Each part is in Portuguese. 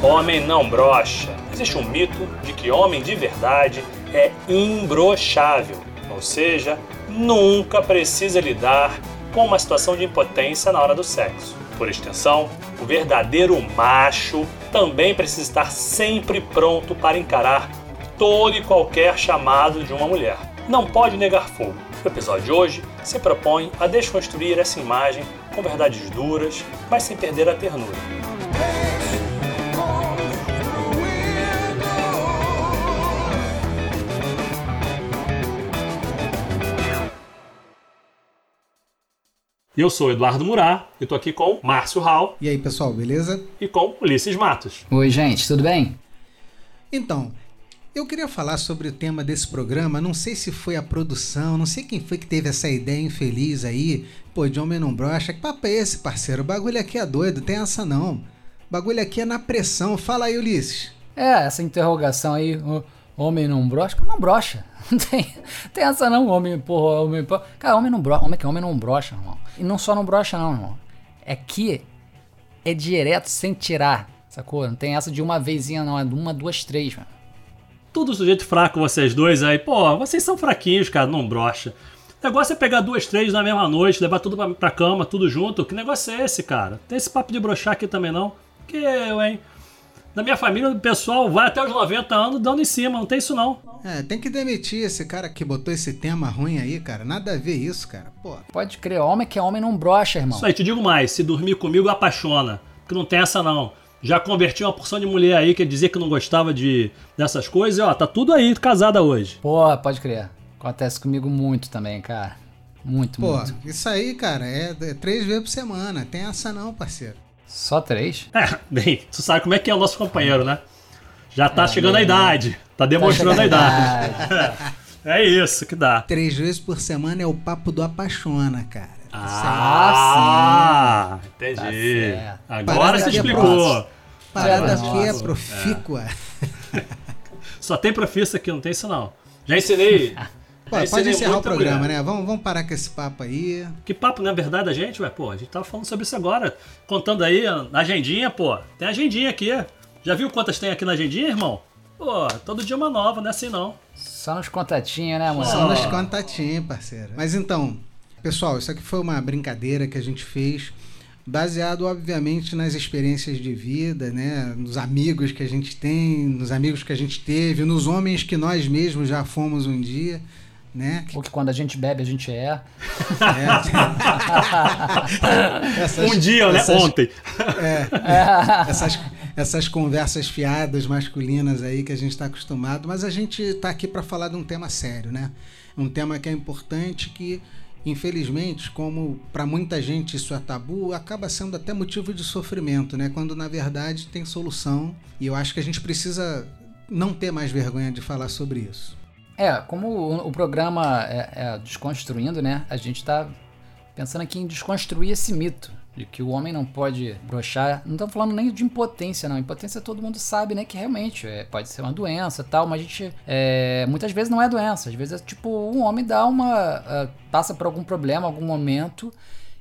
Homem não brocha. Existe um mito de que homem de verdade é imbrochável, ou seja, nunca precisa lidar com uma situação de impotência na hora do sexo. Por extensão, o verdadeiro macho também precisa estar sempre pronto para encarar todo e qualquer chamado de uma mulher. Não pode negar fogo. O episódio de hoje se propõe a desconstruir essa imagem com verdades duras, mas sem perder a ternura. Eu sou Eduardo Murá e tô aqui com Márcio Hall. E aí, pessoal, beleza? E com Ulisses Matos. Oi, gente, tudo bem? Então, eu queria falar sobre o tema desse programa. Não sei se foi a produção, não sei quem foi que teve essa ideia infeliz aí. Pô, de homem não brocha. Que papo é esse, parceiro? O bagulho aqui é doido, tem essa não. O bagulho aqui é na pressão. Fala aí, Ulisses. É, essa interrogação aí, homem não brocha? Não brocha. Não tem, tem essa não, homem, porra, homem. Porra. Cara, homem não brocha. Homem que homem não brocha, irmão. E não só não brocha, não, irmão. É que é direto sem tirar, sacou? Não tem essa de uma vezinha, não. É de uma, duas, três, mano. Tudo sujeito fraco, vocês dois aí. Pô, vocês são fraquinhos, cara, não brocha. O negócio é pegar duas, três na mesma noite, levar tudo pra, pra cama, tudo junto. Que negócio é esse, cara? Tem esse papo de brochar aqui também, não? Que eu, hein? Na minha família, o pessoal vai até os 90 anos dando em cima, não tem isso não. É, tem que demitir esse cara que botou esse tema ruim aí, cara. Nada a ver isso, cara. Pô. Pode crer, homem que é homem não brocha, irmão. Isso aí, te digo mais, se dormir comigo, apaixona. Porque não tem essa não. Já converti uma porção de mulher aí que dizia que não gostava de dessas coisas e ó, tá tudo aí casada hoje. Pô, pode crer. Acontece comigo muito também, cara. Muito, Pô, muito. isso aí, cara, é, é três vezes por semana. Tem essa não, parceiro. Só três? É, bem, tu sabe como é que é o nosso companheiro, né? Já tá é, chegando a idade, tá demonstrando tá a idade. é isso que dá. Três vezes por semana é o papo do apaixona, cara. Ah, sim. entendi. Tá Agora você explicou. É Parada aqui é profícua. É. Só tem profissa aqui, não tem isso não. Já ensinei. Pô, pode encerrar o programa, mulher. né? Vamos, vamos parar com esse papo aí. Que papo, não é verdade da gente, ué? Pô, a gente tava falando sobre isso agora. Contando aí na agendinha, pô. Tem agendinha aqui. Já viu quantas tem aqui na agendinha, irmão? Pô, todo dia uma nova, não é assim não. Só nos contatinhos, né, mano? Só nos contatinhos, parceiro. Mas então, pessoal, isso aqui foi uma brincadeira que a gente fez baseado obviamente nas experiências de vida, né, nos amigos que a gente tem, nos amigos que a gente teve, nos homens que nós mesmos já fomos um dia né? Ou que quando a gente bebe a gente é. é. essas, um dia, né? essas, né? Ontem. É, essas, essas conversas fiadas masculinas aí que a gente está acostumado, mas a gente está aqui para falar de um tema sério, né? Um tema que é importante que infelizmente, como para muita gente isso é tabu, acaba sendo até motivo de sofrimento, né? Quando na verdade tem solução. E eu acho que a gente precisa não ter mais vergonha de falar sobre isso. É, como o, o programa é, é, Desconstruindo, né? A gente está pensando aqui em desconstruir esse mito de que o homem não pode brochar. Não estamos falando nem de impotência, não. Impotência todo mundo sabe, né? Que realmente é, pode ser uma doença tal, mas a gente. É, muitas vezes não é doença. Às vezes é tipo, um homem dá uma. Uh, passa por algum problema, algum momento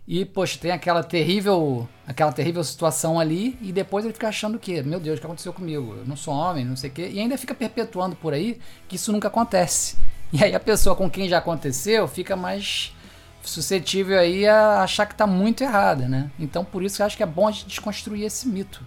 e, poxa, tem aquela terrível, aquela terrível situação ali, e depois ele fica achando que, meu Deus, o que aconteceu comigo? Eu não sou homem, não sei o quê, e ainda fica perpetuando por aí que isso nunca acontece. E aí a pessoa com quem já aconteceu fica mais suscetível aí a achar que tá muito errada, né? Então por isso eu acho que é bom a gente desconstruir esse mito.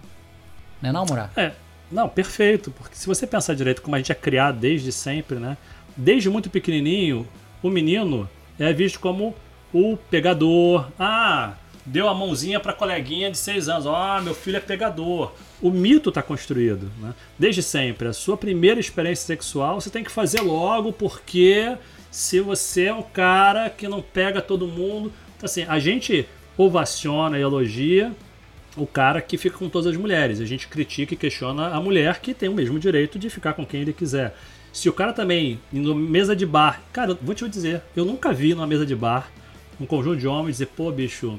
Né não, Murá? É, não, perfeito, porque se você pensar direito como a gente é criado desde sempre, né? Desde muito pequenininho, o menino é visto como o pegador. Ah, deu a mãozinha para coleguinha de 6 anos. Ah, meu filho é pegador. O mito está construído, né? Desde sempre. A sua primeira experiência sexual você tem que fazer logo, porque se você é um cara que não pega todo mundo. Então, assim, a gente ovaciona e elogia o cara que fica com todas as mulheres. A gente critica e questiona a mulher que tem o mesmo direito de ficar com quem ele quiser. Se o cara também, na mesa de bar. Cara, vou te dizer, eu nunca vi numa mesa de bar um conjunto de homens dizer, pô, bicho,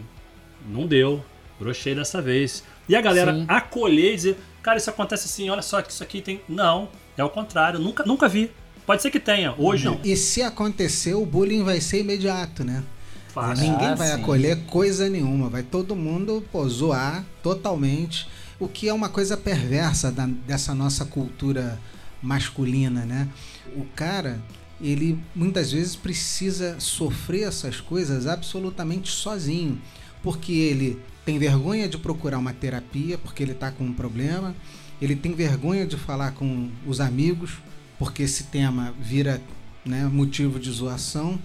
não deu, brochei dessa vez. E a galera Sim. acolher e dizer, cara, isso acontece assim, olha só que isso aqui tem. Não, é o contrário, nunca, nunca vi. Pode ser que tenha, hoje. Não, e se acontecer, o bullying vai ser imediato, né? Fácil. Ninguém ah, vai sim. acolher coisa nenhuma, vai todo mundo pô, zoar totalmente. O que é uma coisa perversa da, dessa nossa cultura masculina, né? O cara, ele muitas vezes precisa sofrer essas coisas absolutamente sozinho, porque ele tem vergonha de procurar uma terapia, porque ele está com um problema, ele tem vergonha de falar com os amigos, porque esse tema vira né, motivo de zoação.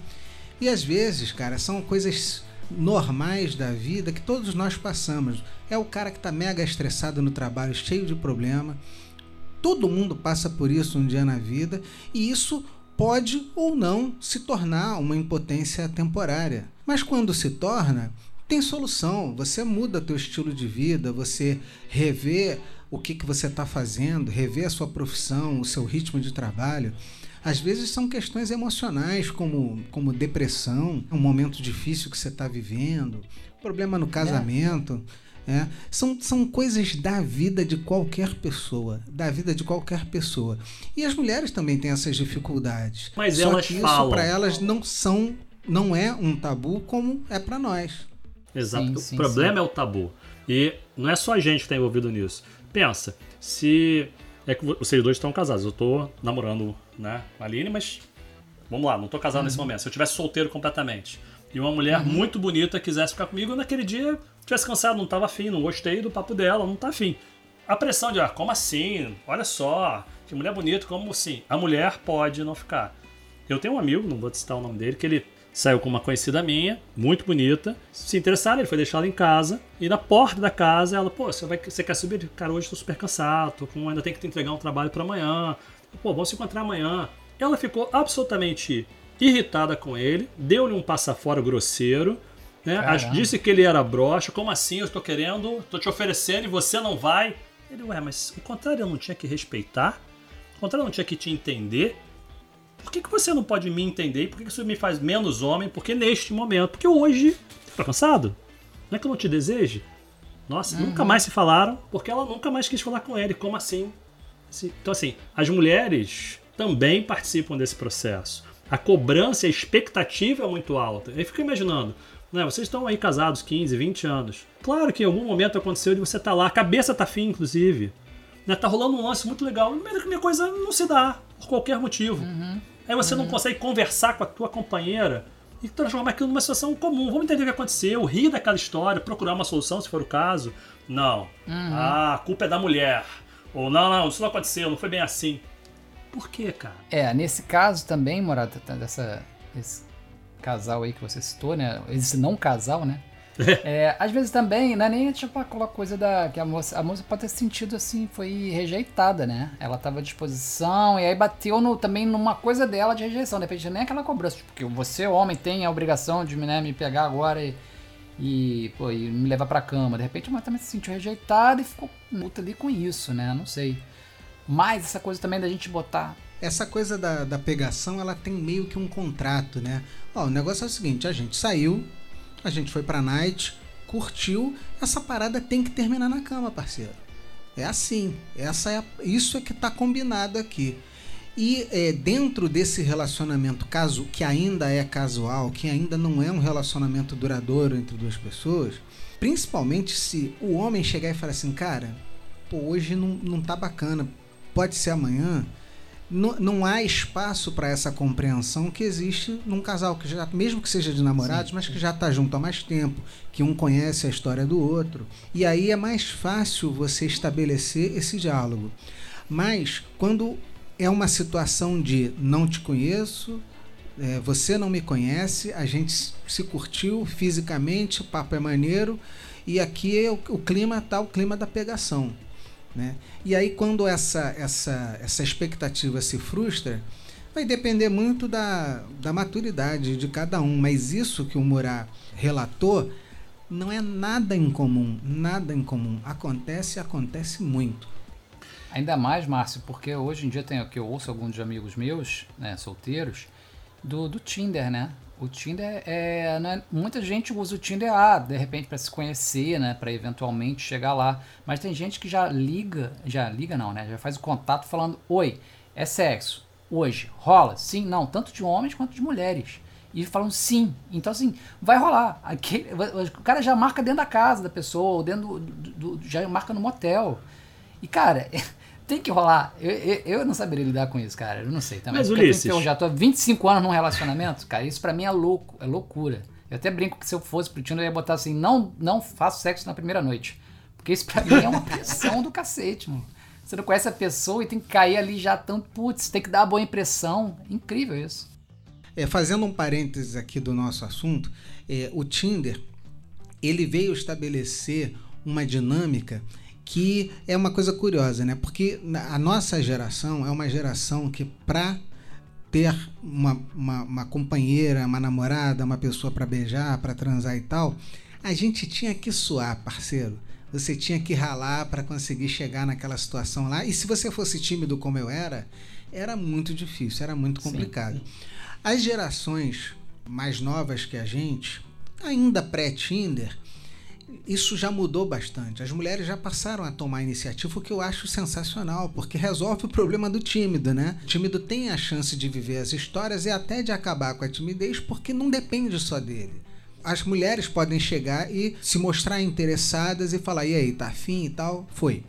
E às vezes, cara, são coisas normais da vida que todos nós passamos. É o cara que está mega estressado no trabalho, cheio de problema. Todo mundo passa por isso um dia na vida e isso pode ou não se tornar uma impotência temporária. Mas quando se torna, tem solução. Você muda teu estilo de vida, você revê o que, que você está fazendo, revê a sua profissão, o seu ritmo de trabalho. Às vezes são questões emocionais, como, como depressão, um momento difícil que você está vivendo, problema no casamento. É. É. São, são coisas da vida de qualquer pessoa, da vida de qualquer pessoa. E as mulheres também têm essas dificuldades. Mas Só elas que isso para elas não são, não é um tabu como é para nós. Exato. Sim, o sim, problema sim. é o tabu. E não é só a gente que está envolvido nisso. Pensa, se é que vocês dois estão casados, eu tô namorando, né, a Aline, mas vamos lá, não tô casado Uhum. nesse momento. Se eu tivesse solteiro completamente e uma mulher muito bonita quisesse ficar comigo, naquele dia tivesse cansado, não tava afim, não gostei do papo dela, não tá afim. A pressão de, ah, como assim? Olha só, que mulher bonita, como assim? A mulher pode não ficar. Eu tenho um amigo, não vou citar o nome dele, que ele saiu com uma conhecida minha, muito bonita. Se interessaram, ele foi deixar ela em casa. E na porta da casa, ela, pô, você, vai, você quer subir? Cara, hoje tô super cansado, tô com, ainda tenho que te entregar um trabalho para amanhã. Pô, vamos se encontrar amanhã. Ela ficou absolutamente irritada com ele, deu-lhe um passafora grosseiro, né? Disse que ele era broxa. Como assim? Eu estou querendo, tô te oferecendo e você não vai. Ele, ué, mas o contrário eu não tinha que respeitar? O contrário eu não tinha que te entender? Por que, que você não pode me entender? Por que, que isso me faz menos homem? Porque neste momento, porque hoje você tá cansado. Não é que eu não te deseje? Nossa, nunca mais se falaram, porque ela nunca mais quis falar com ele. Como assim? Assim, Então, assim, as mulheres também participam desse processo. A cobrança, a expectativa é muito alta. Eu fico imaginando, né? Vocês estão aí casados 15, 20 anos. Claro que em algum momento aconteceu de você estar lá, a cabeça tá fim, inclusive. Né? Tá rolando um lance muito legal, mas a minha coisa não se dá, por qualquer motivo. Aí você não consegue conversar com a tua companheira e transformar aquilo numa situação comum. Vamos entender o que aconteceu, rir daquela história, procurar uma solução se for o caso. Não. Ah, a culpa é da mulher. Ou não, não, isso não aconteceu, não foi bem assim. Por quê, cara? É, nesse caso também, Morata, tá- dessa, esse casal aí que você citou, né? Esse não casal, né? É, às vezes também, não é nem tipo aquela coisa da. que a moça, a moça pode ter sentido assim, foi rejeitada, né? Ela tava à disposição e aí bateu no, também numa coisa dela de rejeição. De repente, nem aquela cobrança, tipo, que você, homem, tem a obrigação de né, me pegar agora e, e, pô, e me levar pra cama. De repente, a mulher também se sentiu rejeitada e ficou puta ali com isso, né? Não sei. Mas essa coisa também da gente botar Essa coisa da, da pegação, ela tem meio que um contrato, né? Ó, o negócio é o seguinte, a gente saiu, a gente foi pra night, curtiu, essa parada tem que terminar na cama, parceiro. É assim, essa é a- isso é que tá combinado aqui. E é, dentro desse relacionamento caso que ainda é casual, que ainda não é um relacionamento duradouro entre duas pessoas, principalmente se o homem chegar e falar assim, cara, pô, hoje não, não tá bacana, pode ser amanhã, não, não há espaço para essa compreensão que existe num casal que já, mesmo que seja de namorados, mas que já está junto há mais tempo, que um conhece a história do outro. E aí é mais fácil você estabelecer esse diálogo. Mas quando é uma situação de não te conheço, é, você não me conhece, a gente se curtiu fisicamente, o papo é maneiro, e aqui é o, o clima tá o clima da pegação. Né? E aí, quando essa, essa, essa expectativa se frustra, vai depender muito da, da maturidade de cada um. Mas isso que o Murá relatou não é nada incomum. Nada incomum. Acontece, acontece muito. Ainda mais, Márcio, porque hoje em dia tem que eu ouço alguns amigos meus, né, solteiros, do, do Tinder, né? O Tinder é, né, muita gente usa o Tinder ah, de repente para se conhecer, né, para eventualmente chegar lá. Mas tem gente que já liga, já liga não, né? Já faz o contato falando: "Oi, é sexo. Hoje rola?" Sim, não, tanto de homens quanto de mulheres. e falam sim. Então, assim, vai rolar. Aquele, o cara já marca dentro da casa da pessoa, ou dentro do, do já marca no motel. E, cara, tem que rolar. Eu, eu, eu, não saberia lidar com isso, cara. Eu não sei também. Mas, Ulisses... Eu já tô há 25 anos num relacionamento, cara. Isso para mim é louco, é loucura. Eu até brinco que se eu fosse pro Tinder, eu ia botar assim, não, não faço sexo na primeira noite. Porque isso pra mim é uma pressão do cacete, mano. Você não conhece a pessoa e tem que cair ali já tão, putz, tem que dar uma boa impressão. Incrível isso. É, fazendo um parênteses aqui do nosso assunto, é, o Tinder ele veio estabelecer uma dinâmica que é uma coisa curiosa, né? Porque a nossa geração é uma geração que para ter uma, uma, uma, companheira, uma namorada, uma pessoa para beijar, para transar e tal, a gente tinha que suar, parceiro. Você tinha que ralar para conseguir chegar naquela situação lá. E se você fosse tímido como eu era, era muito difícil, era muito complicado. Sim. As gerações mais novas que a gente, ainda pré-Tinder, isso já mudou bastante. As mulheres já passaram a tomar iniciativa, o que eu acho sensacional, porque resolve o problema do tímido, né? O tímido tem a chance de viver as histórias e até de acabar com a timidez, porque não depende só dele. As mulheres podem chegar e se mostrar interessadas e falar: e aí, tá afim e tal? Foi.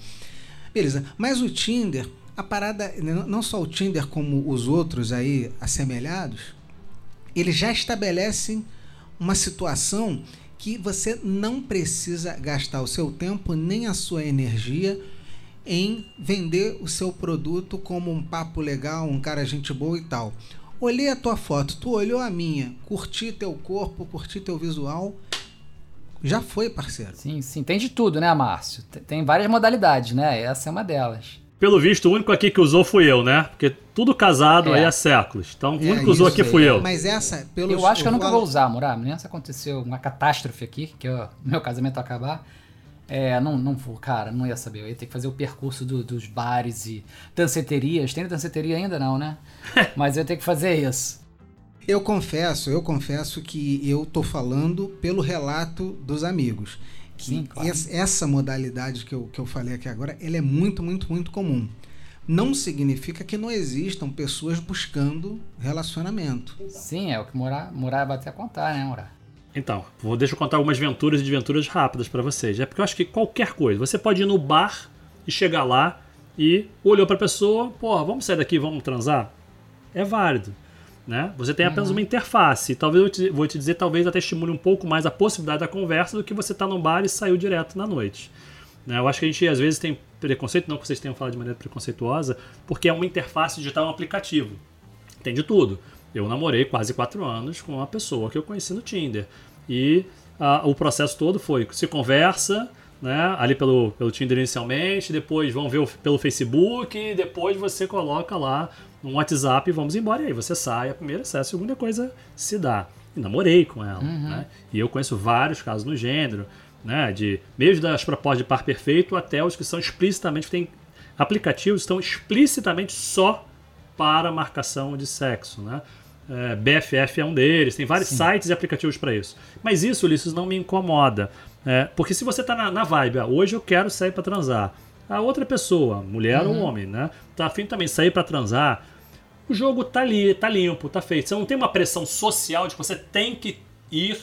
Beleza. Mas o Tinder, a parada, não só o Tinder como os outros aí assemelhados, eles já estabelecem uma situação que você não precisa gastar o seu tempo nem a sua energia em vender o seu produto como um papo legal, um cara gente boa e tal. Olhei a tua foto, tu olhou a minha, curti teu corpo, curti teu visual, já foi, parceiro. Sim, sim, tem de tudo, né, Márcio? Tem várias modalidades, né? Essa é uma delas. Pelo visto, o único aqui que usou fui eu, né? Porque tudo casado é. aí há séculos. Então, o único que usou aqui fui eu. Mas essa, pelo Eu acho que eu nunca vou usar, Murá. Nem se aconteceu uma catástrofe aqui, que o meu casamento acabar. É, não, não vou, cara, não ia saber. Eu ia ter que fazer o percurso do, dos bares e danceterias. Tem danceteria ainda não, né? Mas eu ia ter que fazer isso. Eu confesso, eu confesso que eu tô falando pelo relato dos amigos. Sim, claro. essa modalidade que eu, que eu falei aqui agora, ela é muito, muito, muito comum. Não significa que não existam pessoas buscando relacionamento. Sim, é o que Morar, morar vai até contar, né, Morar? Então, vou deixa eu contar algumas aventuras e desventuras rápidas para vocês. É porque eu acho que qualquer coisa, você pode ir no bar e chegar lá e olhou para a pessoa, pô, vamos sair daqui, vamos transar? É válido. Né? Você tem apenas uhum. uma interface. Talvez eu te, vou te dizer, talvez até estimule um pouco mais a possibilidade da conversa do que você estar tá no bar e saiu direto na noite. Né? Eu acho que a gente às vezes tem preconceito, não que vocês tenham falado de maneira preconceituosa, porque é uma interface digital, um aplicativo. Tem de tudo. Eu namorei quase quatro anos com uma pessoa que eu conheci no Tinder. E o processo todo foi: se conversa, né, ali pelo, pelo Tinder inicialmente, depois vão ver o, pelo Facebook, depois você coloca lá no WhatsApp vamos embora. E aí você sai, a primeira sai, a segunda coisa se dá. E namorei com ela. Uhum. Né? E eu conheço vários casos no gênero, né? De, mesmo das propostas de par perfeito até os que são explicitamente, tem aplicativos que estão explicitamente só para marcação de sexo, né? É, BFF é um deles, tem vários Sim. sites e aplicativos para isso. Mas isso, Ulisses, não me incomoda. É, porque se você está na, na vibe, ah, hoje eu quero sair para transar, a outra pessoa, mulher uhum. ou homem, né, tá afim também de sair para transar, o jogo tá ali, tá limpo, tá feito. Você não tem uma pressão social de que você tem que ir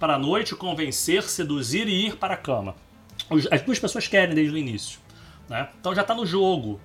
para a noite, convencer, seduzir e ir para a cama. As duas pessoas querem desde o início. Né? Então já tá no jogo.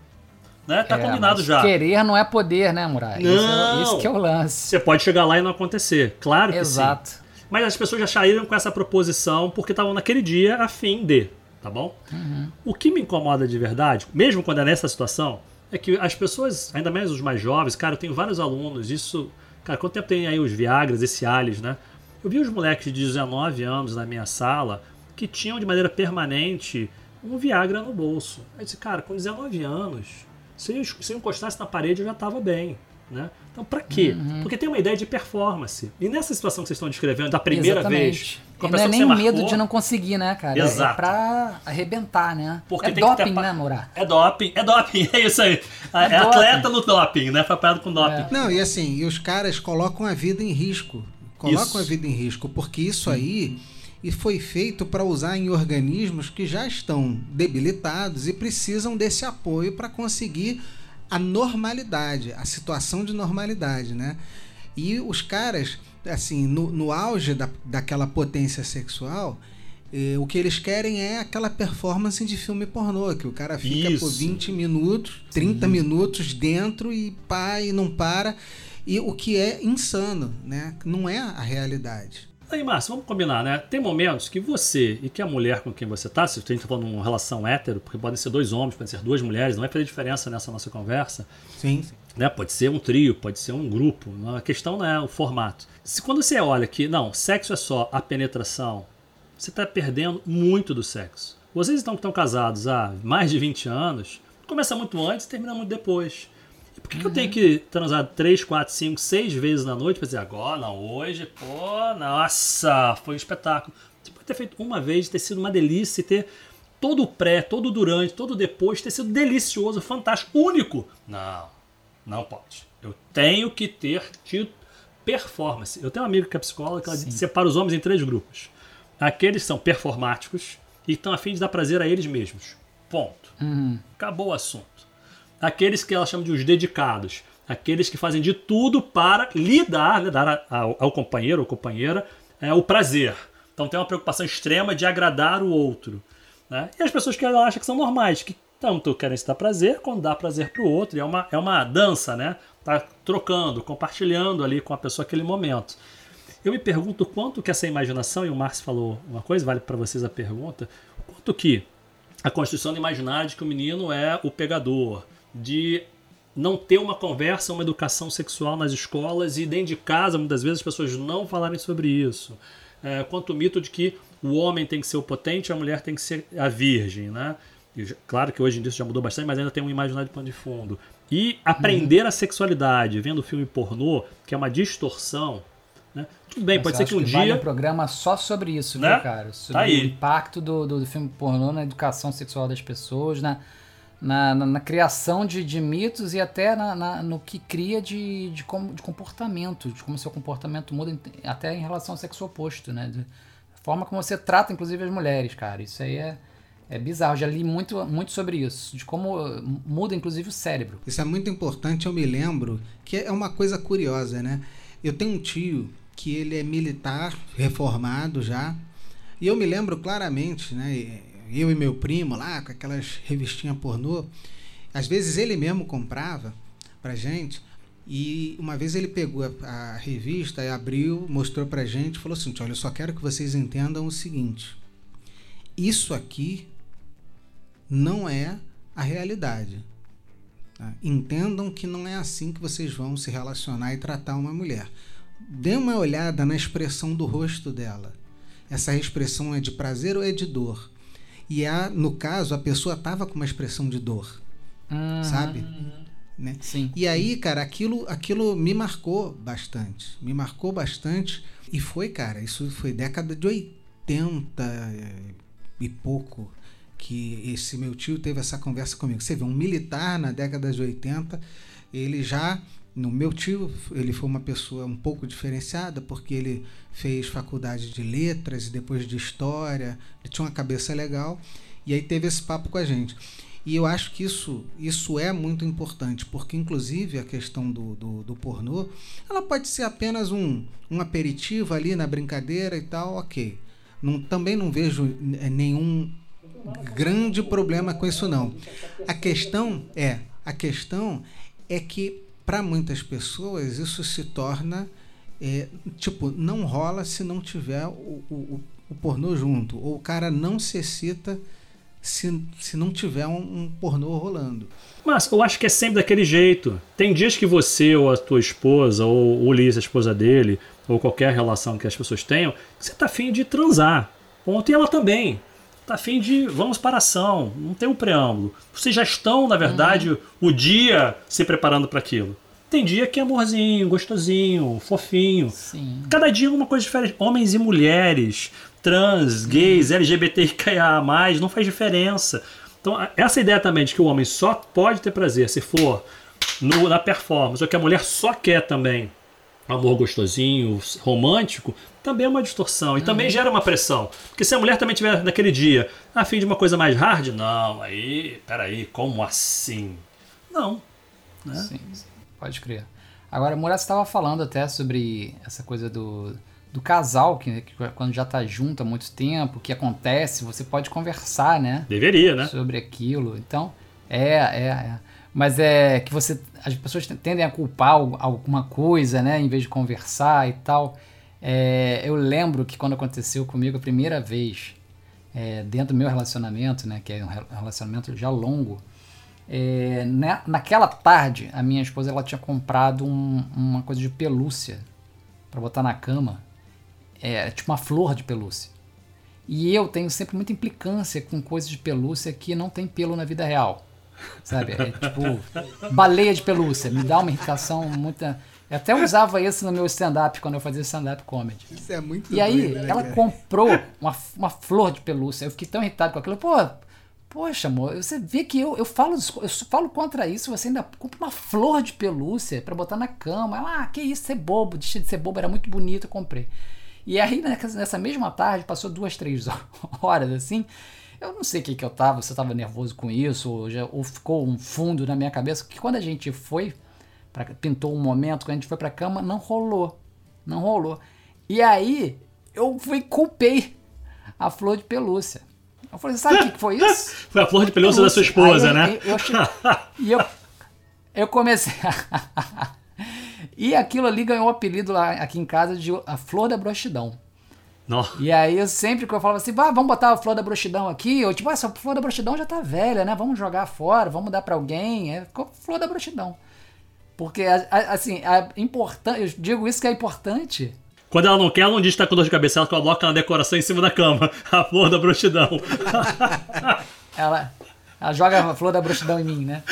Né? Tá é, combinado já. Querer não é poder, né, Murai? Não. Isso, que é o lance. Você pode chegar lá e não acontecer. Claro que Exato. sim. Mas as pessoas já saíram com essa proposição porque estavam naquele dia a fim de, tá bom? Uhum. O que me incomoda de verdade, mesmo quando é nessa situação, é que as pessoas, ainda mais os mais jovens, cara, eu tenho vários alunos, isso. Cara, quanto tempo tem aí os Viagras, esse Cialis, né? Eu vi os moleques de 19 anos na minha sala que tinham de maneira permanente um Viagra no bolso. Aí eu disse, cara, com 19 anos, se eu, se eu encostasse na parede eu já estava bem. Né? Então, para quê? Uhum. Porque tem uma ideia de performance. E nessa situação que vocês estão descrevendo, da primeira Exatamente. vez, com a não é nem marcou, medo de não conseguir, né, cara? É Exato. É pra arrebentar, né? Porque é doping, ter... né, Moura? É doping, é doping, é isso aí. É, é atleta no doping, né? Foi parado com doping. É. Não, e assim, e os caras colocam a vida em risco. Colocam isso. a vida em risco, porque isso aí e foi feito para usar em organismos que já estão debilitados e precisam desse apoio para conseguir a normalidade, a situação de normalidade, né? E os caras assim, no, no auge da, daquela potência sexual, eh, o que eles querem é aquela performance de filme pornô, que o cara fica Isso. por 20 minutos, 30 minutos dentro e pá, e não para. E o que é insano, né? Não é a realidade. Aí, Márcio, vamos combinar, né? Tem momentos que você e que a mulher com quem você tá, se a gente tá falando de uma relação hétero, porque podem ser dois homens, podem ser duas mulheres, não vai fazer diferença nessa nossa conversa. Sim. né? Pode ser um trio, pode ser um grupo. A questão não é o formato. Se quando você olha que não, sexo é só a penetração, você está perdendo muito do sexo. Vocês estão, que estão casados há mais de 20 anos, começa muito antes e termina muito depois. Por que, que eu tenho que transar 3, 4, 5, 6 vezes na noite para dizer agora, não, hoje, pô, nossa, foi um espetáculo. Você pode ter feito uma vez, ter sido uma delícia, ter todo o pré, todo o durante, todo o depois, ter sido delicioso, fantástico, único. Não, não pode. Eu tenho que ter tido performance. Eu tenho uma amiga que é psicóloga que ela Sim. separa os homens em três grupos. Aqueles que são performáticos e estão a fim de dar prazer a eles mesmos. Ponto. Uhum. Acabou o assunto. Aqueles que ela chama de os dedicados. Aqueles que fazem de tudo para lhe dar, né, dar a- ao, ao companheiro ou companheira é, o prazer. Então tem uma preocupação extrema de agradar o outro. né? E as pessoas que ela acha que são normais, que tanto querem se dar prazer quando dá prazer para o outro. E é uma, é uma dança, né? Tá trocando, compartilhando ali com a pessoa aquele momento. Eu me pergunto quanto que essa imaginação, e o Márcio falou uma coisa, vale para vocês a pergunta, quanto que a construção do imaginário de que o menino é o pegador, de não ter uma conversa, uma educação sexual nas escolas e dentro de casa, muitas vezes, as pessoas não falarem sobre isso. É, quanto o mito de que o homem tem que ser o potente e a mulher tem que ser a virgem, né? E claro que hoje em dia isso já mudou bastante, mas ainda tem um imaginário de pano de fundo. E aprender a sexualidade vendo filme pornô, que é uma distorção, né? Tudo bem, Mas pode ser que um Vale dia... um programa só sobre isso, Né? viu, cara? Sobre Tá o impacto do, do, do filme pornô na educação sexual das pessoas, na, na, na- na criação de, de mitos e até na, na- no que cria de, de, como, de comportamento, de como seu comportamento muda em- até em relação ao sexo oposto, né? De, forma como você trata, inclusive, as mulheres, cara. Isso aí é, é bizarro. Já li muito, muito sobre isso, de como uh, muda, inclusive, o cérebro. Isso é muito importante, eu me lembro que é uma coisa curiosa, né? Eu tenho um tio que ele é militar, reformado já, e eu me lembro claramente, né? Eu e meu primo lá, com aquelas revistinhas pornô, às vezes ele mesmo comprava pra gente, e uma vez ele pegou a, a revista e abriu, mostrou pra gente e falou assim: olha, eu só quero que vocês entendam o seguinte. Isso aqui não é a realidade. Tá? Entendam que não é assim que vocês vão se relacionar e tratar uma mulher. Dê uma olhada na expressão do rosto dela. Essa expressão é de prazer ou é de dor? E a, no caso, a pessoa estava com uma expressão de dor, Uhum. sabe? Né? Sim. E aí, cara, aquilo, aquilo me marcou bastante. Me marcou bastante. E foi, cara, isso foi década de 80 e pouco que esse meu tio teve essa conversa comigo. Você vê, um militar na década de 80, ele já. No meu tio, ele foi uma pessoa um pouco diferenciada, porque ele fez faculdade de letras e depois de história, ele tinha uma cabeça legal, e aí teve esse papo com a gente. E eu acho que isso, isso é muito importante, porque inclusive a questão do, do, do pornô, ela pode ser apenas um, um aperitivo ali na brincadeira e tal, ok. Não, também não vejo eh, nenhum grande problema com isso não. A questão é, a questão é que para muitas pessoas isso se torna é, tipo, não rola se não tiver o, o, o pornô junto. Ou o cara não se excita se, se não tiver um, um pornô rolando. Mas eu acho que é sempre daquele jeito. Tem dias que você ou a tua esposa, ou o Ulisses, a esposa dele, ou qualquer relação que as pessoas tenham, você tá afim de transar. Ontem ela também. Tá afim de vamos para a ação. Não tem um preâmbulo. Vocês já estão, na verdade, o dia se preparando para aquilo. Tem dia que é amorzinho, gostosinho, fofinho. Sim. Cada dia uma coisa diferente. Homens e mulheres, trans, gays, LGBTQIA, não faz diferença. Então, essa ideia também de que o homem só pode ter prazer se for no- na performance, ou que a mulher só quer também amor gostosinho, romântico, também é uma distorção. E também gera uma pressão. Porque se a mulher também tiver naquele dia a fim de uma coisa mais hard, não, aí, peraí, como assim? Não. Né? Sim, sim. pode crer. Agora, Moraes estava falando até sobre essa coisa do, do casal, que, que, quando já está junto há muito tempo, o que acontece, você pode conversar, né? Deveria, né? Sobre aquilo. Então, é, é, é. Mas é que você. As pessoas tendem a culpar alguma coisa, né? Em vez de conversar e tal. É, eu lembro que quando aconteceu comigo a primeira vez, é, dentro do meu relacionamento, né? Que é um relacionamento já longo. É, na, naquela tarde, a minha esposa ela tinha comprado um, uma coisa de pelúcia para botar na cama. É tipo uma flor de pelúcia. E eu tenho sempre muita implicância com coisas de pelúcia que não tem pelo na vida real. Sabe? É tipo baleia de pelúcia. Me dá uma irritação muita. Eu até usava isso no meu stand-up quando eu fazia stand-up comedy. Isso é muito E aí, doido, né, ela cara? comprou uma, uma flor de pelúcia. Eu fiquei tão irritado com aquilo. Pô, poxa, amor, você vê que eu, eu, falo, eu falo contra isso, você ainda compra uma flor de pelúcia para botar na cama. Ela, ah, que isso, você é bobo, deixa de ser bobo, era muito bonito, eu comprei. E aí, nessa mesma tarde, passou duas, três horas assim. Eu não sei o que, que eu tava, se eu tava nervoso com isso, ou, já, ou ficou um fundo na minha cabeça, que quando a gente foi, pra, pintou um momento, quando a gente foi pra cama, não rolou. Não rolou. E aí, eu fui culpei a flor de pelúcia. Eu falei, sabe o que, foi isso? Foi a flor de pelúcia, pelúcia. da sua esposa, né? Eu, eu, eu, e eu, eu comecei. E aquilo ali ganhou o um apelido lá aqui em casa de a Flor da Broxidão. Nossa. E aí, eu sempre que eu falava assim, ah, vamos botar a Flor da Broxidão aqui, eu tipo, ah, essa Flor da Broxidão já tá velha, né? Vamos jogar fora, vamos dar para alguém. É Flor da Broxidão. Porque, assim, é importante, eu digo isso que é importante. Quando ela não quer, ela não diz que tá com dor de cabeça, ela coloca na decoração em cima da cama. A flor da broxidão. ela, ela joga a flor da broxidão em mim, né?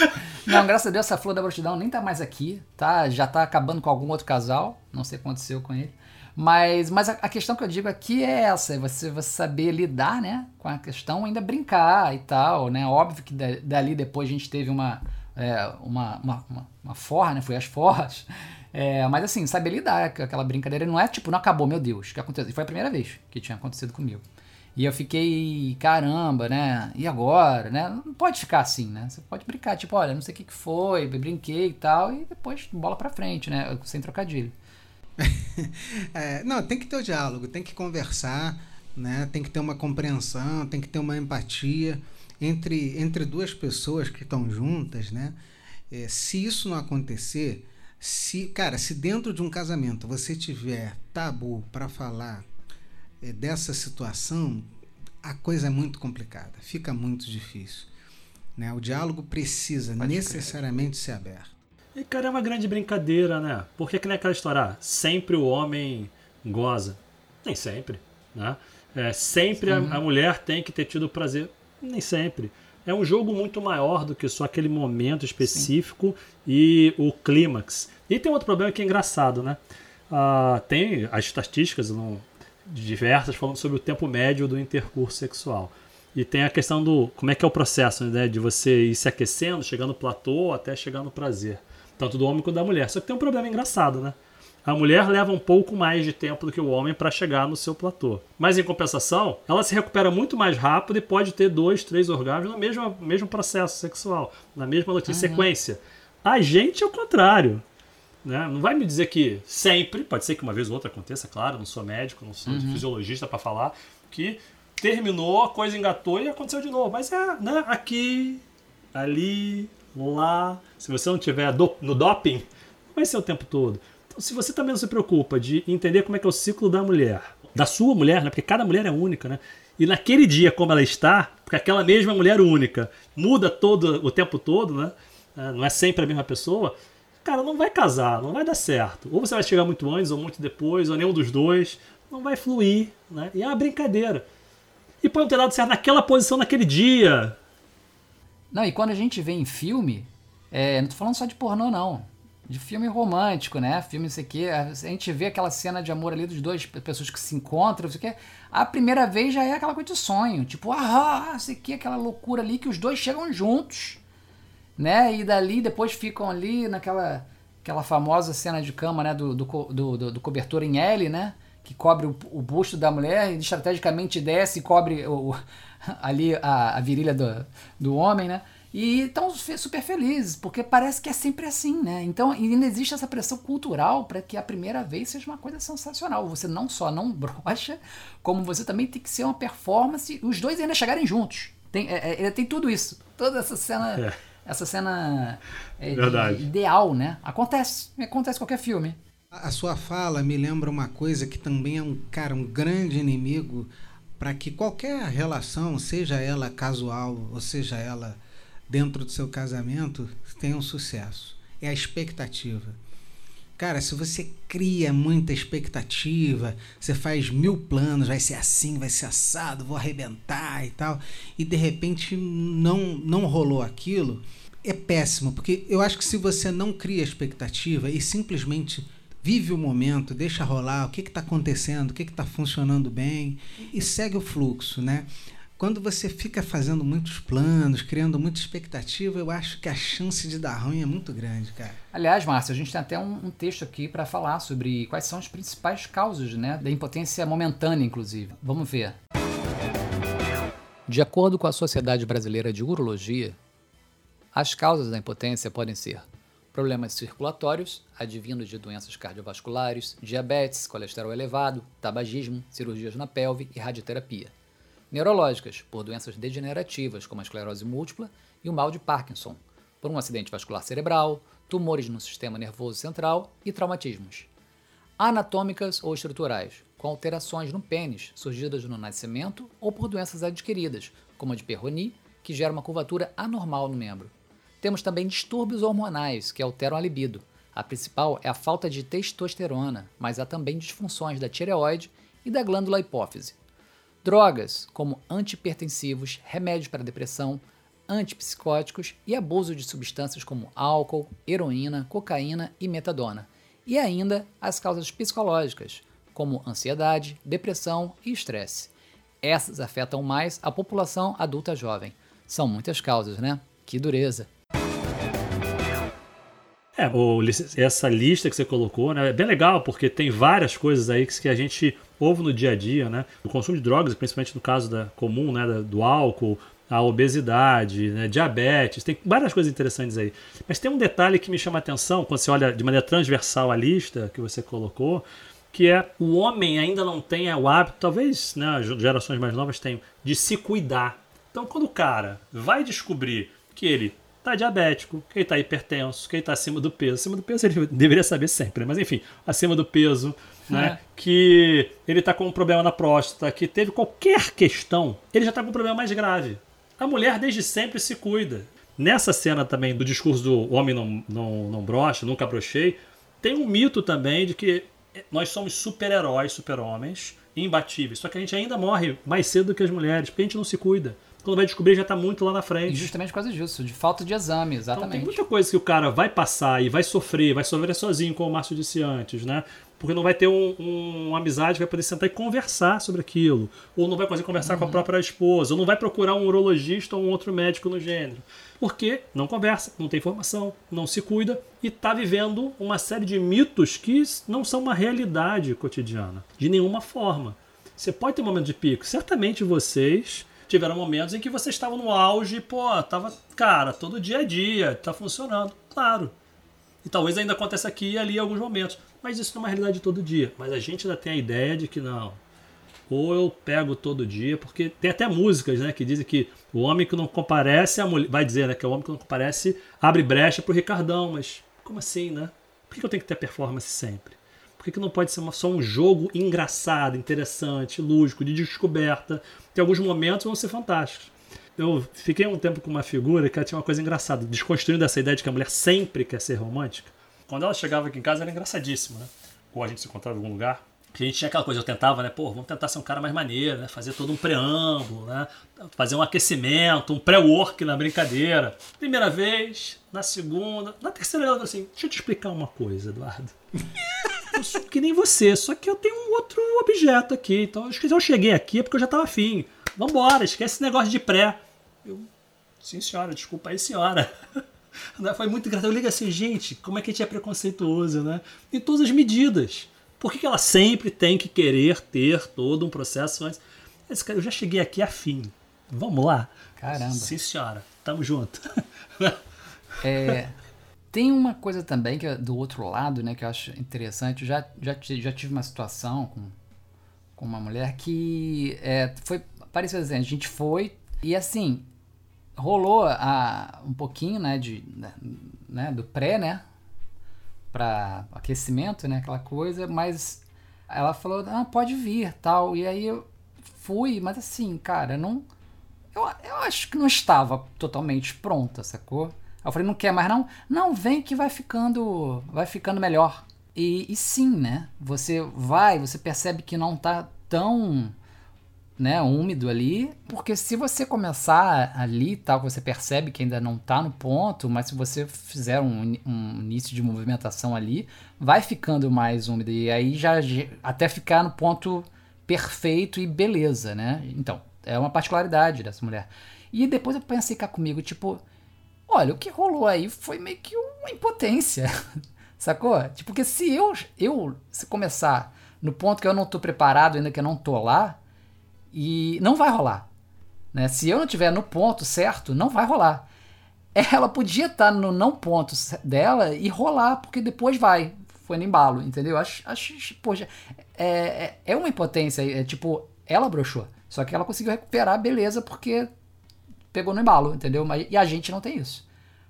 Não, graças a Deus essa flor da broxidão nem tá mais aqui, tá? Já tá acabando com algum outro casal, não sei o que aconteceu com ele. Mas, mas a, a questão que eu digo aqui é essa, é você, você saber lidar, né, com a questão, ainda brincar e tal, né? Óbvio que dali depois a gente teve uma, é, uma, uma, uma, uma forra, né? Foi as forras. É, mas assim, saber lidar com aquela brincadeira não é tipo, não acabou, meu Deus, o que aconteceu? Foi a primeira vez que tinha acontecido comigo. E eu fiquei, caramba, né? E agora, né? Não pode ficar assim, né? Você pode brincar, tipo, olha, não sei o que, que foi, brinquei e tal, e depois bola pra frente, né? Sem trocadilho. é, não, tem que ter o diálogo, tem que conversar, né? Tem que ter uma compreensão, tem que ter uma empatia entre, entre duas pessoas que estão juntas, né? É, se isso não acontecer, se, cara, se dentro de um casamento você tiver tabu para falar é, dessa situação, a coisa é muito complicada, fica muito difícil. Né? O diálogo precisa Pode necessariamente crer. ser aberto. E, cara, é uma grande brincadeira, né? Porque que nem aquela história, ah, sempre o homem goza. Nem sempre, né? É, sempre a, a, mulher tem que ter tido prazer. Nem sempre. É um jogo muito maior do que só aquele momento específico Sim. e o clímax. E tem outro problema que é engraçado, né? Ah, tem as estatísticas, não, diversas falando sobre o tempo médio do intercurso sexual. E tem a questão do como é que é o processo, né, de você ir se aquecendo, chegando no platô até chegar no prazer, tanto do homem quanto da mulher. Só que tem um problema engraçado, né? A mulher leva um pouco mais de tempo do que o homem para chegar no seu platô. Mas em compensação, ela se recupera muito mais rápido e pode ter dois, três orgasmos no mesmo, mesmo processo sexual, na mesma uhum. sequência. A gente é o contrário. Né? Não vai me dizer que sempre, pode ser que uma vez ou outra aconteça, claro, não sou médico, não sou uhum. fisiologista para falar, que terminou, a coisa engatou e aconteceu de novo. Mas é né, aqui, ali, lá. Se você não tiver do, no doping, vai ser o tempo todo. Então, se você também não se preocupa de entender como é que é o ciclo da mulher, da sua mulher, né? porque cada mulher é única, né? E naquele dia como ela está, porque aquela mesma mulher única muda todo o tempo todo, né? Não é sempre a mesma pessoa cara, não vai casar, não vai dar certo. Ou você vai chegar muito antes, ou muito depois, ou nenhum dos dois. Não vai fluir, né? E é uma brincadeira. E pode não ter dado certo naquela posição, naquele dia. Não, e quando a gente vê em filme, é, não tô falando só de pornô, não. De filme romântico, né? Filme isso aqui. A gente vê aquela cena de amor ali dos dois pessoas que se encontram, isso aqui. A primeira vez já é aquela coisa de sonho. Tipo, ah, isso aqui, aquela loucura ali que os dois chegam juntos né? E dali depois ficam ali naquela aquela famosa cena de cama, né? Do, do, do, do cobertor em L, né? Que cobre o, o, busto da mulher e estrategicamente desce e cobre o, ali a, a virilha do, do homem, né? E estão super felizes, porque parece que é sempre assim, né? Então ainda existe essa pressão cultural para que a primeira vez seja uma coisa sensacional. Você não só não brocha, como você também tem que ser uma performance, os dois ainda chegarem juntos. Tem, é, é, tem tudo isso. Toda essa cena. É. Essa cena é, ideal, né? Acontece. Acontece qualquer filme. A sua fala me lembra uma coisa que também é um cara, um grande inimigo para que qualquer relação, seja ela casual ou seja ela dentro do seu casamento tenha um sucesso. É a expectativa. Cara, se você cria muita expectativa, você faz mil planos, vai ser assim, vai ser assado, vou arrebentar e tal, e de repente não, não rolou aquilo, é péssimo, porque eu acho que se você não cria expectativa e simplesmente vive o momento, deixa rolar, o que está acontecendo, o que está funcionando bem e segue o fluxo, né? Quando você fica fazendo muitos planos, criando muita expectativa, eu acho que a chance de dar ruim é muito grande, cara. Aliás, Márcio, a gente tem até um, um, texto aqui para falar sobre quais são as principais causas né, da impotência momentânea, inclusive. Vamos ver. De acordo com a Sociedade Brasileira de Urologia, as causas da impotência podem ser problemas circulatórios, advindos de doenças cardiovasculares, diabetes, colesterol elevado, tabagismo, cirurgias na pelve e radioterapia neurológicas, por doenças degenerativas como a esclerose múltipla e o mal de Parkinson, por um acidente vascular cerebral, tumores no sistema nervoso central e traumatismos. Anatômicas ou estruturais, com alterações no pênis surgidas no nascimento ou por doenças adquiridas, como a de Perroni, que gera uma curvatura anormal no membro. Temos também distúrbios hormonais que alteram a libido. A principal é a falta de testosterona, mas há também disfunções da tireoide e da glândula hipófise. Drogas, como antipertensivos, remédios para depressão, antipsicóticos e abuso de substâncias como álcool, heroína, cocaína e metadona. E ainda as causas psicológicas, como ansiedade, depressão e estresse. Essas afetam mais a população adulta jovem. São muitas causas, né? Que dureza. É, o, essa lista que você colocou né, é bem legal, porque tem várias coisas aí que a gente ouve no dia a dia, né? O consumo de drogas, principalmente no caso da comum, né, do álcool, a obesidade, né, diabetes, tem várias coisas interessantes aí. Mas tem um detalhe que me chama a atenção quando você olha de maneira transversal a lista que você colocou, que é o homem ainda não tem o hábito, talvez né, gerações mais novas tenham, de se cuidar. Então, quando o cara vai descobrir que ele tá diabético, que ele tá hipertenso, que ele tá acima do peso. Acima do peso ele deveria saber sempre, mas enfim, acima do peso, né? É. Que ele tá com um problema na próstata, que teve qualquer questão, ele já tá com um problema mais grave. A mulher desde sempre se cuida. Nessa cena também do discurso do homem não, não, não brocha, nunca brochei, tem um mito também de que nós somos super-heróis, super-homens, imbatíveis. Só que a gente ainda morre mais cedo do que as mulheres, porque a gente não se cuida quando vai descobrir já está muito lá na frente. E justamente por causa disso, de falta de exame, exatamente. Então, tem muita coisa que o cara vai passar e vai sofrer, vai sofrer sozinho, como o Márcio disse antes, né? Porque não vai ter um, um, uma amizade, vai poder sentar e conversar sobre aquilo. Ou não vai conseguir conversar uhum. com a uhum. própria esposa, ou não vai procurar um urologista ou um outro médico no gênero. Porque não conversa, não tem informação, não se cuida e está vivendo uma série de mitos que não são uma realidade cotidiana, de nenhuma forma. Você pode ter um momento de pico. Certamente vocês tiveram momentos em que você estava no auge, pô, tava, cara, todo dia a dia, tá funcionando. Claro. E talvez ainda aconteça aqui e ali em alguns momentos. Mas isso não é uma realidade de todo dia. Mas a gente ainda tem a ideia de que não. Ou eu pego todo dia, porque tem até músicas, né, que dizem que o homem que não comparece, a mulher, vai dizer, né, que é o homem que não comparece abre brecha pro Ricardão, mas como assim, né? Por que eu tenho que ter performance sempre? Por que, não pode ser uma, só um jogo engraçado, interessante, lúdico, de descoberta? Tem alguns momentos que vão ser fantásticos. Eu fiquei um tempo com uma figura que ela tinha uma coisa engraçada, desconstruindo essa ideia de que a mulher sempre quer ser romântica. Quando ela chegava aqui em casa era engraçadíssimo, né? Ou a gente se encontrava em algum lugar, a gente tinha aquela coisa, eu tentava, né? Pô, vamos tentar ser um cara mais maneiro, né? Fazer todo um preâmbulo, né? Fazer um aquecimento, um pré-work na brincadeira. Primeira vez, na segunda, na terceira ela falou assim: deixa eu te explicar uma coisa, Eduardo. Eu sou que nem você, só que eu tenho um outro objeto aqui. Então, se eu cheguei aqui é porque eu já estava afim. Vambora, esquece esse negócio de pré. Eu, sim, senhora, desculpa aí, senhora. Foi muito engraçado. Eu ligo assim, gente, como é que a gente é preconceituoso, né? Em todas as medidas. Por que, que ela sempre tem que querer ter todo um processo antes? Esse cara, eu já cheguei aqui afim. Vamos lá? Caramba. Sim, senhora. Tamo junto. É, tem uma coisa também que é do outro lado, né, que eu acho interessante. Eu já, já, já tive uma situação com, com uma mulher que é, foi pareceu assim, a gente foi e assim rolou a, um pouquinho, né, de, né, do pré, né, para aquecimento, né, aquela coisa, mas ela falou, ah, pode vir, tal, e aí eu fui, mas assim, cara, não, eu, eu acho que não estava totalmente pronta, sacou? Eu falei, não quer mais não? Não, vem que vai ficando, vai ficando melhor. E, e sim, né, você vai, você percebe que não tá tão né, úmido ali, porque se você começar ali, tal, você percebe que ainda não está no ponto, mas se você fizer um, um, início de movimentação ali, vai ficando mais úmido e aí já até ficar no ponto perfeito e beleza, né? Então, é uma particularidade dessa mulher. E depois eu pensei cá comigo, tipo, olha, o que rolou aí foi meio que uma impotência, sacou? Tipo, porque se eu, eu se começar no ponto que eu não tô preparado ainda, que eu não tô lá, e não vai rolar. Né? Se eu não tiver no ponto certo, não vai rolar. Ela podia estar no não ponto dela e rolar, porque depois vai. Foi no embalo, entendeu? Acho, acho poxa, é, é, é uma impotência. É tipo, ela broxou. Só que ela conseguiu recuperar, beleza, porque pegou no embalo, entendeu? Mas, e a gente não tem isso.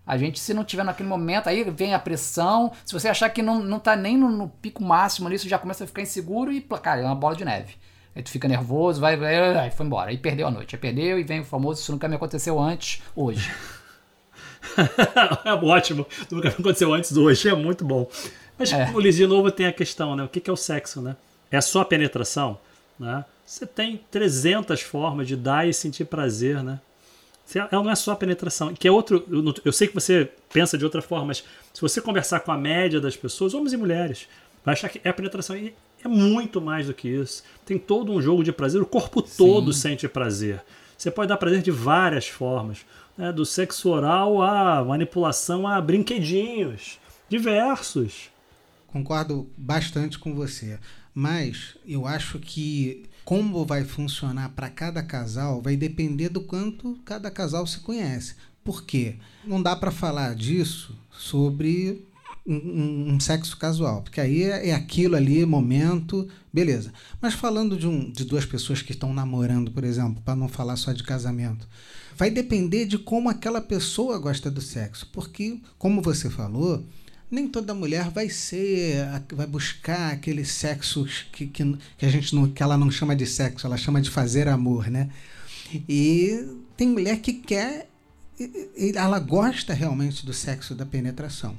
A gente, se não tiver naquele momento, aí vem a pressão. Se você achar que não, não tá nem no, no pico máximo ali, você já começa a ficar inseguro e, cara, é uma bola de neve. Aí tu fica nervoso, vai, vai, aí foi embora. Aí perdeu a noite. Aí perdeu e vem o famoso, isso nunca me aconteceu antes, hoje. é ótimo. Nunca me aconteceu antes hoje, é muito bom. Mas, é. Luiz, de novo tem a questão, né? O que é o sexo, né? É só a penetração, né? Você tem 300 formas de dar e sentir prazer, né? Ela não é só a penetração, que é outro. Eu sei que você pensa de outra forma, mas se você conversar com a média das pessoas, homens e mulheres, vai achar que é a penetração. E é muito mais do que isso. Tem todo um jogo de prazer, o corpo todo Sim. sente prazer. Você pode dar prazer de várias formas, né? do sexo oral à manipulação a brinquedinhos, diversos. Concordo bastante com você, mas eu acho que como vai funcionar para cada casal vai depender do quanto cada casal se conhece. Por quê? Não dá para falar disso sobre um, um, sexo casual, porque aí é, é, aquilo ali, momento, beleza. Mas falando de, um, de duas pessoas que estão namorando, por exemplo, para não falar só de casamento, vai depender de como aquela pessoa gosta do sexo, porque, como você falou, nem toda mulher vai ser, vai buscar aquele sexo que, que, que a gente não, que ela não chama de sexo, ela chama de fazer amor, né? E tem mulher que quer, ela gosta realmente do sexo da penetração.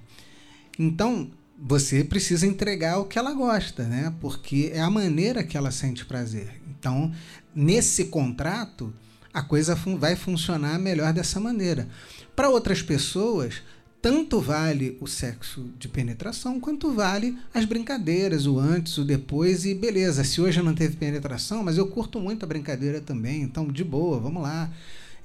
Então, você precisa entregar o que ela gosta, né? Porque é a maneira que ela sente prazer. Então, nesse contrato, a coisa vai funcionar melhor dessa maneira. Para outras pessoas, tanto vale o sexo de penetração quanto vale as brincadeiras, o antes, o depois e beleza. Se hoje não teve penetração, mas eu curto muito a brincadeira também, então de boa, vamos lá.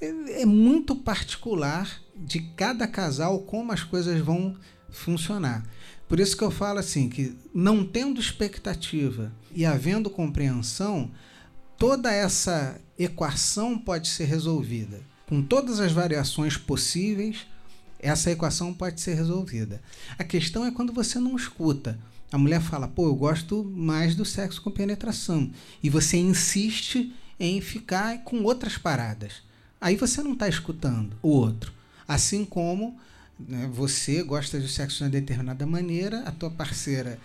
É, é muito particular de cada casal como as coisas vão funcionar. Por isso que eu falo assim, que não tendo expectativa e havendo compreensão, toda essa equação pode ser resolvida. Com todas as variações possíveis, essa equação pode ser resolvida. A questão é quando você não escuta. A mulher fala, pô, eu gosto mais do sexo com penetração. E você insiste em ficar com outras paradas. Aí você não está escutando o outro. Assim como né? Você gosta de sexo de uma determinada maneira, a tua parceira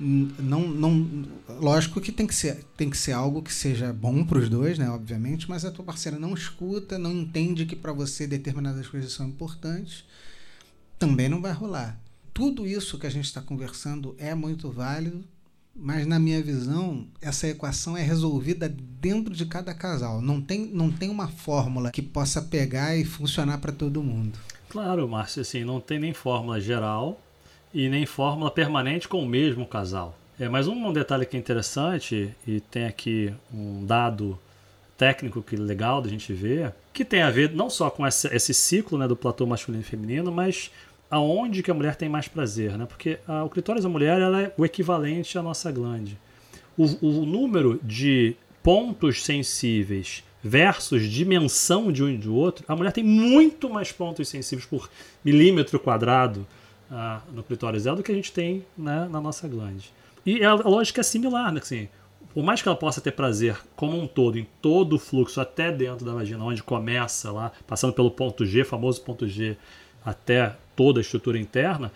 não, não, lógico que tem que ser, tem que ser algo que seja bom para os dois, né, obviamente, mas a tua parceira não escuta, não entende que para você determinadas coisas são importantes, também não vai rolar. Tudo isso que a gente está conversando é muito válido, mas na minha visão, essa equação é resolvida dentro de cada casal. Não tem, não tem uma fórmula que possa pegar e funcionar para todo mundo. Claro, Márcio, assim, não tem nem fórmula geral e nem fórmula permanente com o mesmo casal. É, mas um detalhe que é interessante, e tem aqui um dado técnico que é legal da gente ver, que tem a ver não só com esse, esse ciclo né, do platô masculino e feminino, mas aonde que a mulher tem mais prazer, né? Porque a, o clitóris da mulher ela é o equivalente à nossa glande. O, o número de pontos sensíveis versus dimensão de um e do outro, a mulher tem muito mais pontos sensíveis por milímetro quadrado ah, no clitóris dela do que a gente tem né, na nossa glande. E a, lógica é similar, né? Assim, por mais que ela possa ter prazer como um todo, em todo o fluxo, até dentro da vagina, onde começa lá, passando pelo ponto G, famoso ponto G, até toda a estrutura interna,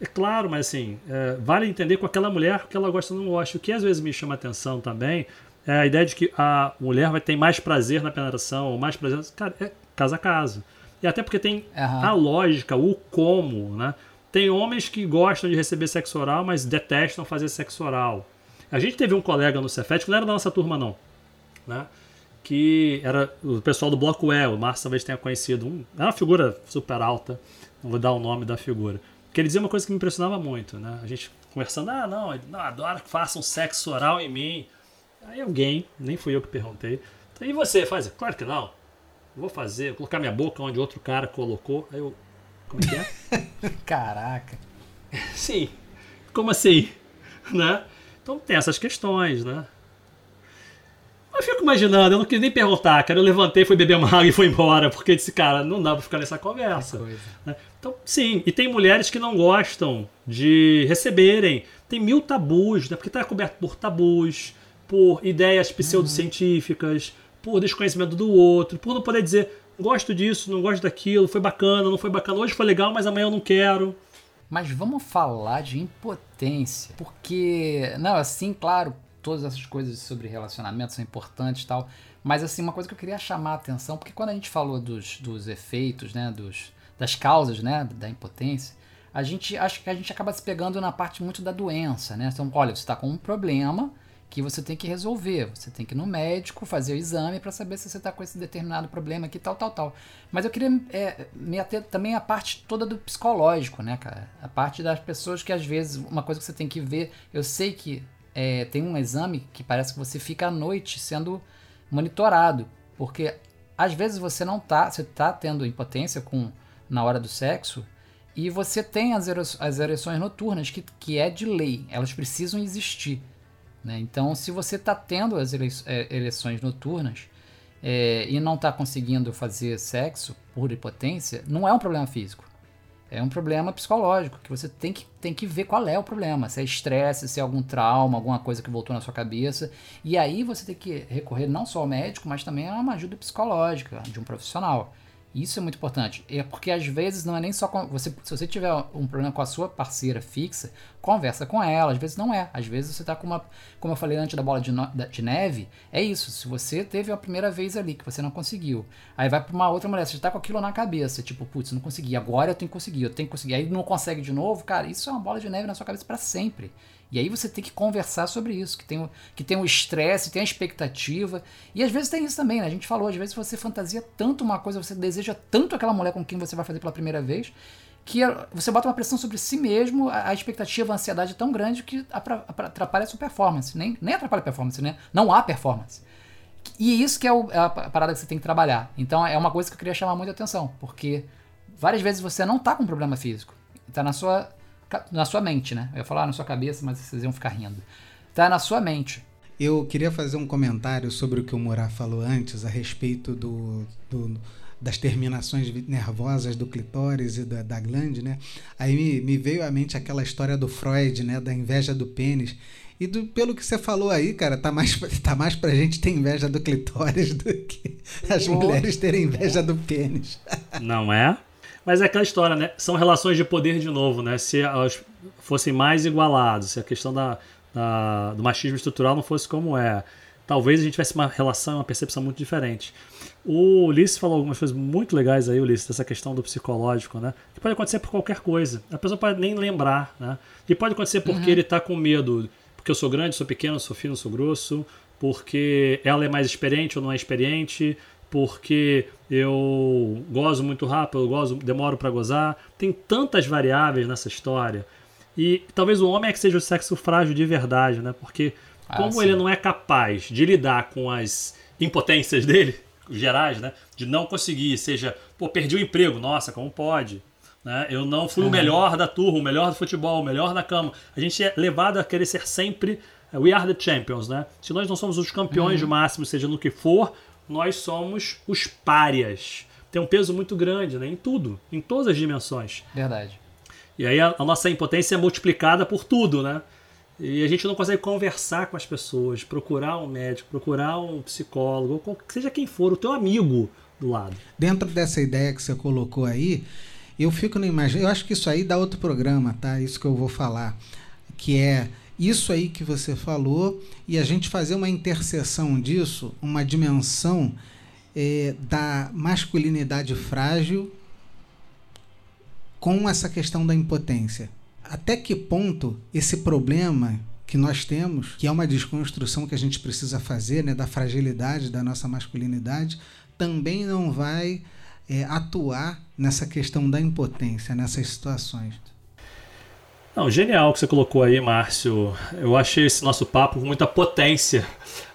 é claro, mas assim, é, vale entender com aquela mulher que ela gosta ou não gosta. O que às vezes me chama atenção também é a ideia de que a mulher vai ter mais prazer na penetração, ou mais prazer. Cara, é casa a casa. E até porque tem uhum. a lógica, o como, né? Tem homens que gostam de receber sexo oral, mas detestam fazer sexo oral. A gente teve um colega no Cefet, que não era da nossa turma, não. Né? Que era o pessoal do Bloco E, o Márcio talvez tenha conhecido. Um, era uma figura super alta, não vou dar o nome da figura. Que ele dizia uma coisa que me impressionava muito, né? A gente conversando, ah, não, ele não, adora que façam sexo oral em mim. Aí alguém, nem fui eu que perguntei, e você faz? Claro que não. Vou fazer, vou colocar minha boca onde outro cara colocou. Aí eu. Como é que é? Caraca. Sim. Como assim? Né? Então tem essas questões, né? Eu fico imaginando, eu não quis nem perguntar, cara. Eu levantei, fui beber uma água e fui embora, porque disse, cara, não dá pra ficar nessa conversa. Né? Então, sim, e tem mulheres que não gostam de receberem. Tem mil tabus, né? Porque tá coberto por tabus, por ideias pseudocientíficas, por desconhecimento do outro, por não poder dizer, gosto disso, não gosto daquilo, foi bacana, não foi bacana, hoje foi legal, mas amanhã eu não quero. Mas vamos falar de impotência, porque, não, assim, claro, todas essas coisas sobre relacionamento são importantes e tal. Mas assim, uma coisa que eu queria chamar a atenção, porque quando a gente falou dos, dos efeitos, né, dos, das causas, né, da impotência, a gente acho que a gente acaba se pegando na parte muito da doença, né? Então, olha, você está com um problema que você tem que resolver, você tem que ir no médico fazer o exame para saber se você está com esse determinado problema aqui, tal, tal, tal. Mas eu queria é, me ater também a parte toda do psicológico, né, cara? A parte das pessoas que às vezes uma coisa que você tem que ver, eu sei que é, tem um exame que parece que você fica à noite sendo monitorado, porque às vezes você não tá, você tá tendo impotência com na hora do sexo e você tem as, as ereções noturnas que, que é de lei, elas precisam existir. Né? Então, se você está tendo as é, ereções noturnas é, e não está conseguindo fazer sexo por impotência, não é um problema físico. É um problema psicológico, que você tem que, tem que ver qual é o problema. Se é estresse, se é algum trauma, alguma coisa que voltou na sua cabeça. E aí você tem que recorrer não só ao médico, mas também a uma ajuda psicológica de um profissional. Isso é muito importante. É porque às vezes não é nem só com você, se você tiver um problema com a sua parceira fixa, conversa com ela. Às vezes não é. Às vezes você está com uma, como eu falei antes da bola de, no, de, neve, é isso. Se você teve a primeira vez ali que você não conseguiu, aí vai para uma outra mulher, você está com aquilo na cabeça, tipo, putz, não consegui. Agora eu tenho que conseguir, eu tenho que conseguir. Aí não consegue de novo, cara. Isso é uma bola de neve na sua cabeça para sempre. E aí você tem que conversar sobre isso, que tem, que tem o estresse, tem a expectativa. E às vezes tem isso também, né? A gente falou, às vezes você fantasia tanto uma coisa, você deseja tanto aquela mulher com quem você vai fazer pela primeira vez, que você bota uma pressão sobre si mesmo, a, expectativa, a ansiedade é tão grande que atrapalha a sua performance. Nem, nem atrapalha a performance, né? Não há performance. E isso que é, o, é a parada que você tem que trabalhar. Então é uma coisa que eu queria chamar muita atenção, porque várias vezes você não tá com problema físico. Tá na sua na sua mente, né? Eu ia falar na sua cabeça, mas vocês iam ficar rindo. Tá na sua mente. Eu queria fazer um comentário sobre o que o Murá falou antes a respeito do, do das terminações nervosas do clitóris e da, da glande, né? Aí me, me, veio à mente aquela história do Freud, né? Da inveja do pênis. E do, pelo que você falou aí, cara, tá mais, tá mais pra gente ter inveja do clitóris do que as mulheres terem inveja do pênis. Não é? Mas é aquela história, né? São relações de poder de novo, né? Se elas fossem mais igualados, se a questão da, da, do machismo estrutural não fosse como é, talvez a gente tivesse uma relação, uma percepção muito diferente. O Ulisses falou algumas coisas muito legais aí, Ulisses, dessa questão do psicológico, né? Que pode acontecer por qualquer coisa. A pessoa pode nem lembrar, né? E pode acontecer porque uhum. ele está com medo, porque eu sou grande, sou pequeno, sou fino, sou grosso, porque ela é mais experiente ou não é experiente, porque eu gozo muito rápido, eu gozo, demoro para gozar. Tem tantas variáveis nessa história. E talvez o homem é que seja o sexo frágil de verdade, né? Porque ah, como ele não é capaz de lidar com as impotências dele, gerais, né? De não conseguir, seja, pô, perdi o emprego, nossa, como pode? Né? Eu não fui uhum. o melhor da turma, o melhor do futebol, o melhor da cama. A gente é levado a querer ser sempre we are the champions, né? Se nós não somos os campeões uhum. de máximo, seja no que for, nós somos os párias. Tem um peso muito grande, né? Em tudo, em todas as dimensões. Verdade. E aí a, a nossa impotência é multiplicada por tudo, né? E a gente não consegue conversar com as pessoas, procurar um médico, procurar um psicólogo, seja quem for, o teu amigo do lado. Dentro dessa ideia que você colocou aí, eu fico na imagem. Eu acho que isso aí dá outro programa, tá? Isso que eu vou falar. Que é isso aí que você falou e a gente fazer uma interseção disso, uma dimensão é, da masculinidade frágil com essa questão da impotência. Até que ponto esse problema que nós temos, que é uma desconstrução que a gente precisa fazer, né, da fragilidade da nossa masculinidade, também não vai é, atuar nessa questão da impotência, nessas situações. Não, genial que você colocou aí, Márcio. Eu achei esse nosso papo com muita potência.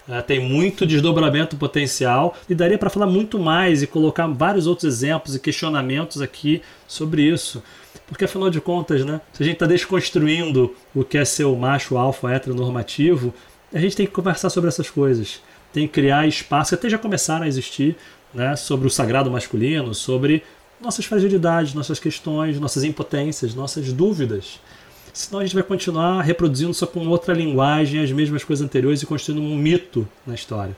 É, tem muito desdobramento potencial e daria para falar muito mais e colocar vários outros exemplos e questionamentos aqui sobre isso. Porque afinal de contas, né, se a gente está desconstruindo o que é ser o macho alfa heteronormativo, a gente tem que conversar sobre essas coisas. Tem que criar espaço que até já começaram a existir né, sobre o sagrado masculino, sobre nossas fragilidades, nossas questões, nossas impotências, nossas dúvidas. Senão a gente vai continuar reproduzindo só com outra linguagem as mesmas coisas anteriores e construindo um mito na história.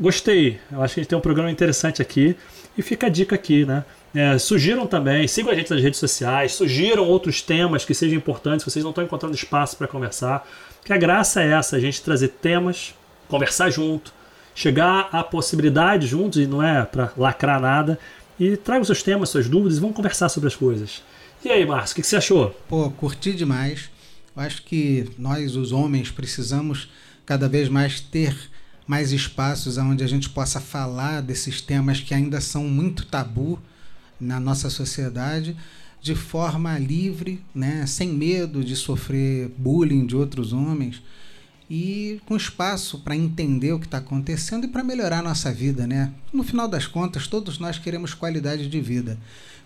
Gostei, eu acho que a gente tem um programa interessante aqui e fica a dica aqui, né? É, sugiram também, sigam a gente nas redes sociais, sugiram outros temas que sejam importantes, vocês não estão encontrando espaço para conversar. Que a graça é essa, a gente trazer temas, conversar junto, chegar à possibilidade juntos, e não é para lacrar nada, e traga os seus temas, suas dúvidas e vamos conversar sobre as coisas. E aí, Márcio, o que, que você achou? Pô, curti demais. Eu acho que nós, os homens, precisamos cada vez mais ter mais espaços onde a gente possa falar desses temas que ainda são muito tabu na nossa sociedade de forma livre, né, sem medo de sofrer bullying de outros homens e com espaço para entender o que está acontecendo e para melhorar a nossa vida, né? No final das contas, todos nós queremos qualidade de vida.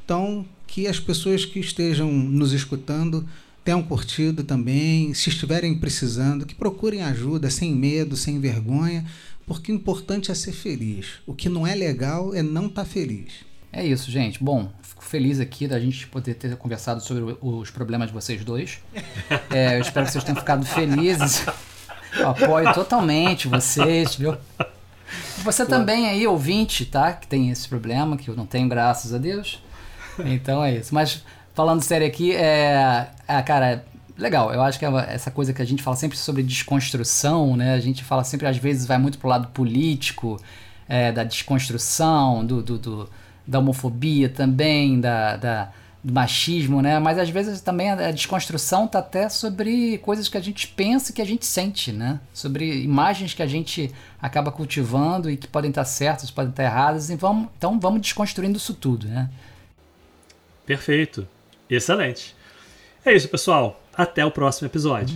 Então, que as pessoas que estejam nos escutando tenham curtido também, se estiverem precisando, que procurem ajuda sem medo, sem vergonha, porque o importante é ser feliz. O que não é legal é não estar tá feliz. É isso, gente. Bom, fico feliz aqui da gente poder ter conversado sobre os problemas de vocês dois. É, eu espero que vocês tenham ficado felizes. Eu apoio totalmente vocês, viu? Você também aí, ouvinte, tá? Que tem esse problema, que eu não tenho, graças a Deus. Então é isso. Mas falando sério aqui, é, é cara, legal. Eu acho que é essa coisa que a gente fala sempre sobre desconstrução, né? A gente fala sempre, às vezes, vai muito pro lado político, é, da desconstrução, do, do, do, da homofobia também, da, da, do machismo, né? Mas às vezes também a desconstrução tá até sobre coisas que a gente pensa e que a gente sente, né? Sobre imagens que a gente acaba cultivando e que podem estar certas, podem estar erradas. E vamos, então vamos desconstruindo isso tudo, né? Perfeito. Excelente. É isso, pessoal. Até o próximo episódio.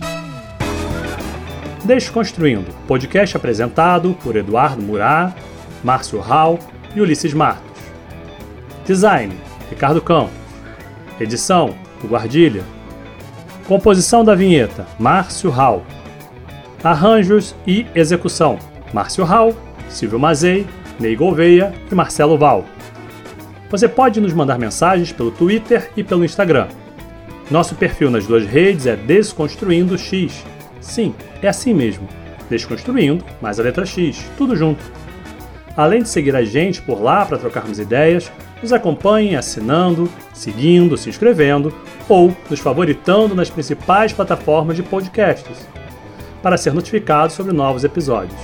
Desconstruindo, podcast apresentado por Eduardo Murat, Márcio Hall e Ulisses Matos. Design: Ricardo Campos. Edição: O Guardilha. Composição da vinheta: Márcio Hall. Arranjos e execução: Márcio Hall, Silvio Mazei, Ney Gouveia e Marcelo Val. Você pode nos mandar mensagens pelo Twitter e pelo Instagram. Nosso perfil nas duas redes é Desconstruindo X. Sim, é assim mesmo. Desconstruindo, mais a letra X, tudo junto. Além de seguir a gente por lá para trocarmos ideias, nos acompanhem assinando, seguindo, se inscrevendo ou nos favoritando nas principais plataformas de podcasts para ser notificado sobre novos episódios.